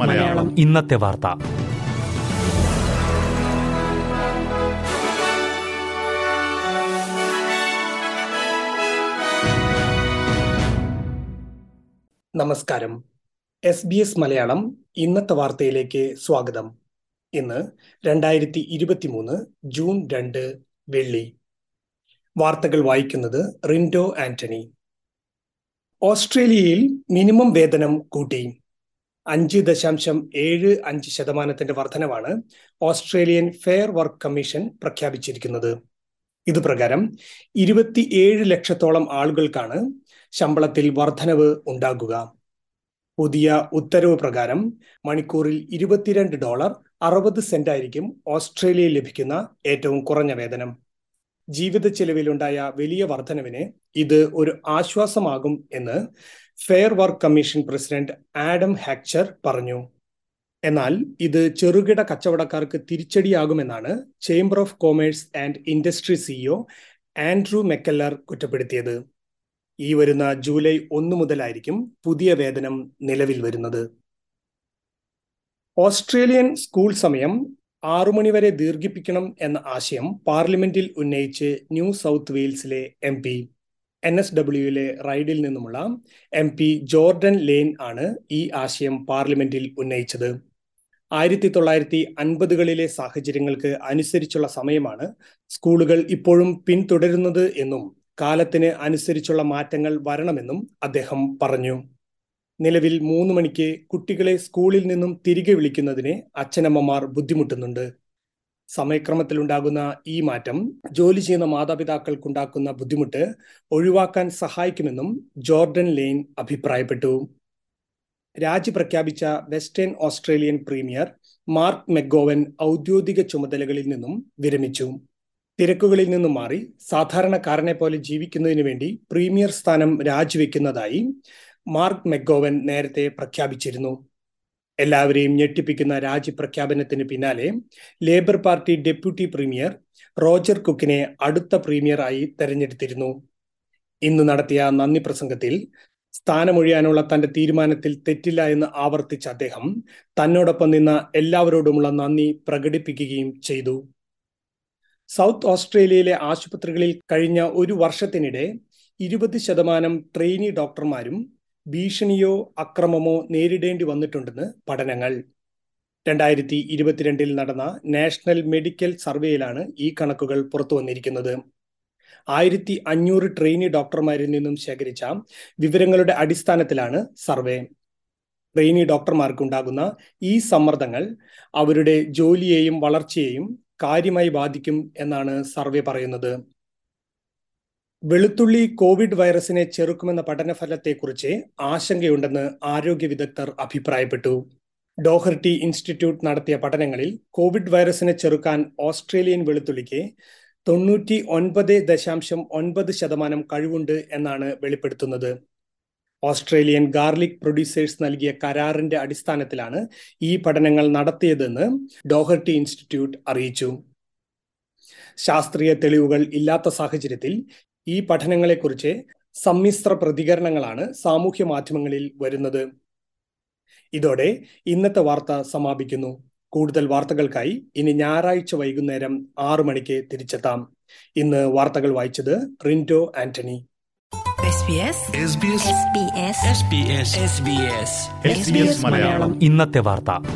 മലയാളം. ഇന്നത്തെ വാർത്ത. നമസ്കാരം. എസ് ബി എസ് മലയാളം ഇന്നത്തെ വാർത്തയിലേക്ക് സ്വാഗതം. ഇന്ന് രണ്ടായിരത്തി ഇരുപത്തിമൂന്ന് ജൂൺ രണ്ട് വെള്ളി. വാർത്തകൾ വായിക്കുന്നത് റിൻഡോ ആന്റണി. ഓസ്ട്രേലിയയിൽ മിനിമം വേതനം കൂട്ടി. അഞ്ച് ദശാംശം ഏഴ് അഞ്ച് ശതമാനത്തിന്റെ വർധനവാണ് ഓസ്ട്രേലിയൻ ഫെയർ വർക്ക് കമ്മീഷൻ പ്രഖ്യാപിച്ചിരിക്കുന്നത്. ഇതുപ്രകാരം ഇരുപത്തിയേഴ് ലക്ഷത്തോളം ആളുകൾക്കാണ് ശമ്പളത്തിൽ വർധനവ് ഉണ്ടാകുക. പുതിയ ഉത്തരവ് പ്രകാരം മണിക്കൂറിൽ ഇരുപത്തിരണ്ട് ഡോളർ അറുപത് സെന്റ് ആയിരിക്കും ഓസ്ട്രേലിയയിൽ ലഭിക്കുന്ന ഏറ്റവും കുറഞ്ഞ വേതനം. ജീവിത ചെലവിലുണ്ടായ വലിയ വർധനവിന് ഇത് ഒരു ആശ്വാസമാകും എന്ന് fair work commission president Adam Hatcher പറഞ്ഞു. എന്നാൽ ഇത് ചെറുകിട കച്ചവടക്കാർക്ക് തിരിച്ചടിയാകുമെന്നാണ് chamber of commerce and industry CEO Andrew McKellar കുറ്റപ്പെടുത്തിയത്. ഈ വരുന്ന ജൂലൈ ഒന്ന് മുതലായിരിക്കും പുതിയ വേതനം നിലവിൽ വരുന്നത്. ഓസ്ട്രേലിയൻ സ്കൂൾ സമയം ആറു മണിവരെ ദീർഘിപ്പിക്കണം എന്ന ആശയം പാർലമെന്റിൽ ഉന്നയിച്ച് ന്യൂ സൗത്ത് വെയിൽസിലെ എം പി എൻ എസ് ഡബ്ല്യുയിലെ റൈഡിൽ നിന്നുമുള്ള എം പി ജോർഡൻ ലെയ്ൻ ആണ് ഈ ആശയം പാർലമെന്റിൽ ഉന്നയിച്ചത്. ആയിരത്തി തൊള്ളായിരത്തി അൻപതുകളിലെ സാഹചര്യങ്ങൾക്ക് അനുസരിച്ചുള്ള സമയമാണ് സ്കൂളുകൾ ഇപ്പോഴും പിന്തുടരുന്നത് എന്നും കാലത്തിന് അനുസരിച്ചുള്ള മാറ്റങ്ങൾ വരണമെന്നും അദ്ദേഹം പറഞ്ഞു. നിലവിൽ മൂന്ന് മണിക്ക് കുട്ടികളെ സ്കൂളിൽ നിന്നും തിരികെ വിളിക്കുന്നതിന് അച്ഛനമ്മമാർ ബുദ്ധിമുട്ടുന്നുണ്ട്. സമയക്രമത്തിലുണ്ടാകുന്ന ഈ മാറ്റം ജോലി ചെയ്യുന്ന മാതാപിതാക്കൾക്കുണ്ടാക്കുന്ന ബുദ്ധിമുട്ട് ഒഴിവാക്കാൻ സഹായിക്കുമെന്നും ജോർഡൻ ലെയ്ൻ അഭിപ്രായപ്പെട്ടു. രാജി പ്രഖ്യാപിച്ച Western Australian premier Mark McGowan ഔദ്യോഗിക ചുമതലകളിൽ നിന്നും വിരമിച്ചു. തിരക്കുകളിൽ നിന്നും മാറി സാധാരണക്കാരനെ പോലെ ജീവിക്കുന്നതിന് വേണ്ടി പ്രീമിയർ സ്ഥാനം രാജിവെക്കുന്നതായി മാർക്ക് മെഗോവൻ നേരത്തെ പ്രഖ്യാപിച്ചിരുന്നു. എല്ലാവരെയും ഞെട്ടിപ്പിക്കുന്ന രാജി പ്രഖ്യാപനത്തിന് പിന്നാലെ Labor party deputy premier Roger കുക്കിനെ അടുത്ത പ്രീമിയറായി തെരഞ്ഞെടുത്തിരുന്നു. ഇന്ന് നടത്തിയ നന്ദി പ്രസംഗത്തിൽ സ്ഥാനമൊഴിയാനുള്ള തന്റെ തീരുമാനത്തിൽ തെറ്റില്ല എന്ന് ആവർത്തിച്ച അദ്ദേഹം തന്നോടൊപ്പം നിന്ന എല്ലാവരോടുമുള്ള നന്ദി പ്രകടിപ്പിക്കുകയും ചെയ്തു. സൗത്ത് ഓസ്ട്രേലിയയിലെ ആശുപത്രികളിൽ കഴിഞ്ഞ ഒരു വർഷത്തിനിടെ ഇരുപത് ശതമാനം ട്രെയിനി ഡോക്ടർമാരും ഭീഷണിയോ അക്രമമോ നേരിടേണ്ടി വന്നിട്ടുണ്ടെന്ന് പഠനങ്ങൾ. രണ്ടായിരത്തി ഇരുപത്തിരണ്ടിൽ നടന്ന നാഷണൽ മെഡിക്കൽ സർവേയിലാണ് ഈ കണക്കുകൾ പുറത്തു വന്നിരിക്കുന്നത്. ആയിരത്തി അഞ്ഞൂറ് ട്രെയിനി ഡോക്ടർമാരിൽ നിന്നും ശേഖരിച്ച വിവരങ്ങളുടെ അടിസ്ഥാനത്തിലാണ് സർവേ. ട്രെയിനി ഡോക്ടർമാർക്കുണ്ടാകുന്ന ഈ സമ്മർദ്ദങ്ങൾ അവരുടെ ജോലിയെയും വളർച്ചയെയും കാര്യമായി ബാധിക്കും എന്നാണ് സർവേ പറയുന്നത്. വെളുത്തുള്ളി കോവിഡ് വൈറസിനെ ചെറുക്കുമെന്ന പഠനഫലത്തെക്കുറിച്ച് ആശങ്കയുണ്ടെന്ന് ആരോഗ്യ വിദഗ്ധർ അഭിപ്രായപ്പെട്ടു. ഡോഹർട്ടി ഇൻസ്റ്റിറ്റ്യൂട്ട് നടത്തിയ പഠനങ്ങളിൽ കോവിഡ് വൈറസിനെ ചെറുക്കാൻ ഓസ്ട്രേലിയൻ വെളുത്തുള്ളിക്ക് തൊണ്ണൂറ്റി ഒൻപത് ദശാംശം ഒൻപത് ശതമാനം കഴിവുണ്ട് എന്നാണ് വെളിപ്പെടുത്തുന്നത്. ഓസ്ട്രേലിയൻ ഗാർലിക് പ്രൊഡ്യൂസേഴ്സ് നൽകിയ കരാറിന്റെ അടിസ്ഥാനത്തിലാണ് ഈ പഠനങ്ങൾ നടത്തിയതെന്ന് ഡോഹർട്ടി ഇൻസ്റ്റിറ്റ്യൂട്ട് അറിയിച്ചു. ശാസ്ത്രീയ തെളിവുകൾ ഇല്ലാത്ത സാഹചര്യത്തിൽ ഈ പഠനങ്ങളെക്കുറിച്ച് സമ്മിശ്ര പ്രതികരണങ്ങളാണ് സാമൂഹ്യ മാധ്യമങ്ങളിൽ വരുന്നത്. ഇതോടെ ഇന്നത്തെ വാർത്ത സമാപിക്കുന്നു. കൂടുതൽ വാർത്തകൾക്കായി ഇനി ഞായറാഴ്ച വൈകുന്നേരം ആറു മണിക്ക് തിരിച്ചെത്താം. ഇന്ന് വാർത്തകൾ വായിച്ചത് റിൻഡോ ആന്റണി. മലയാളം. ഇന്നത്തെ വാർത്ത.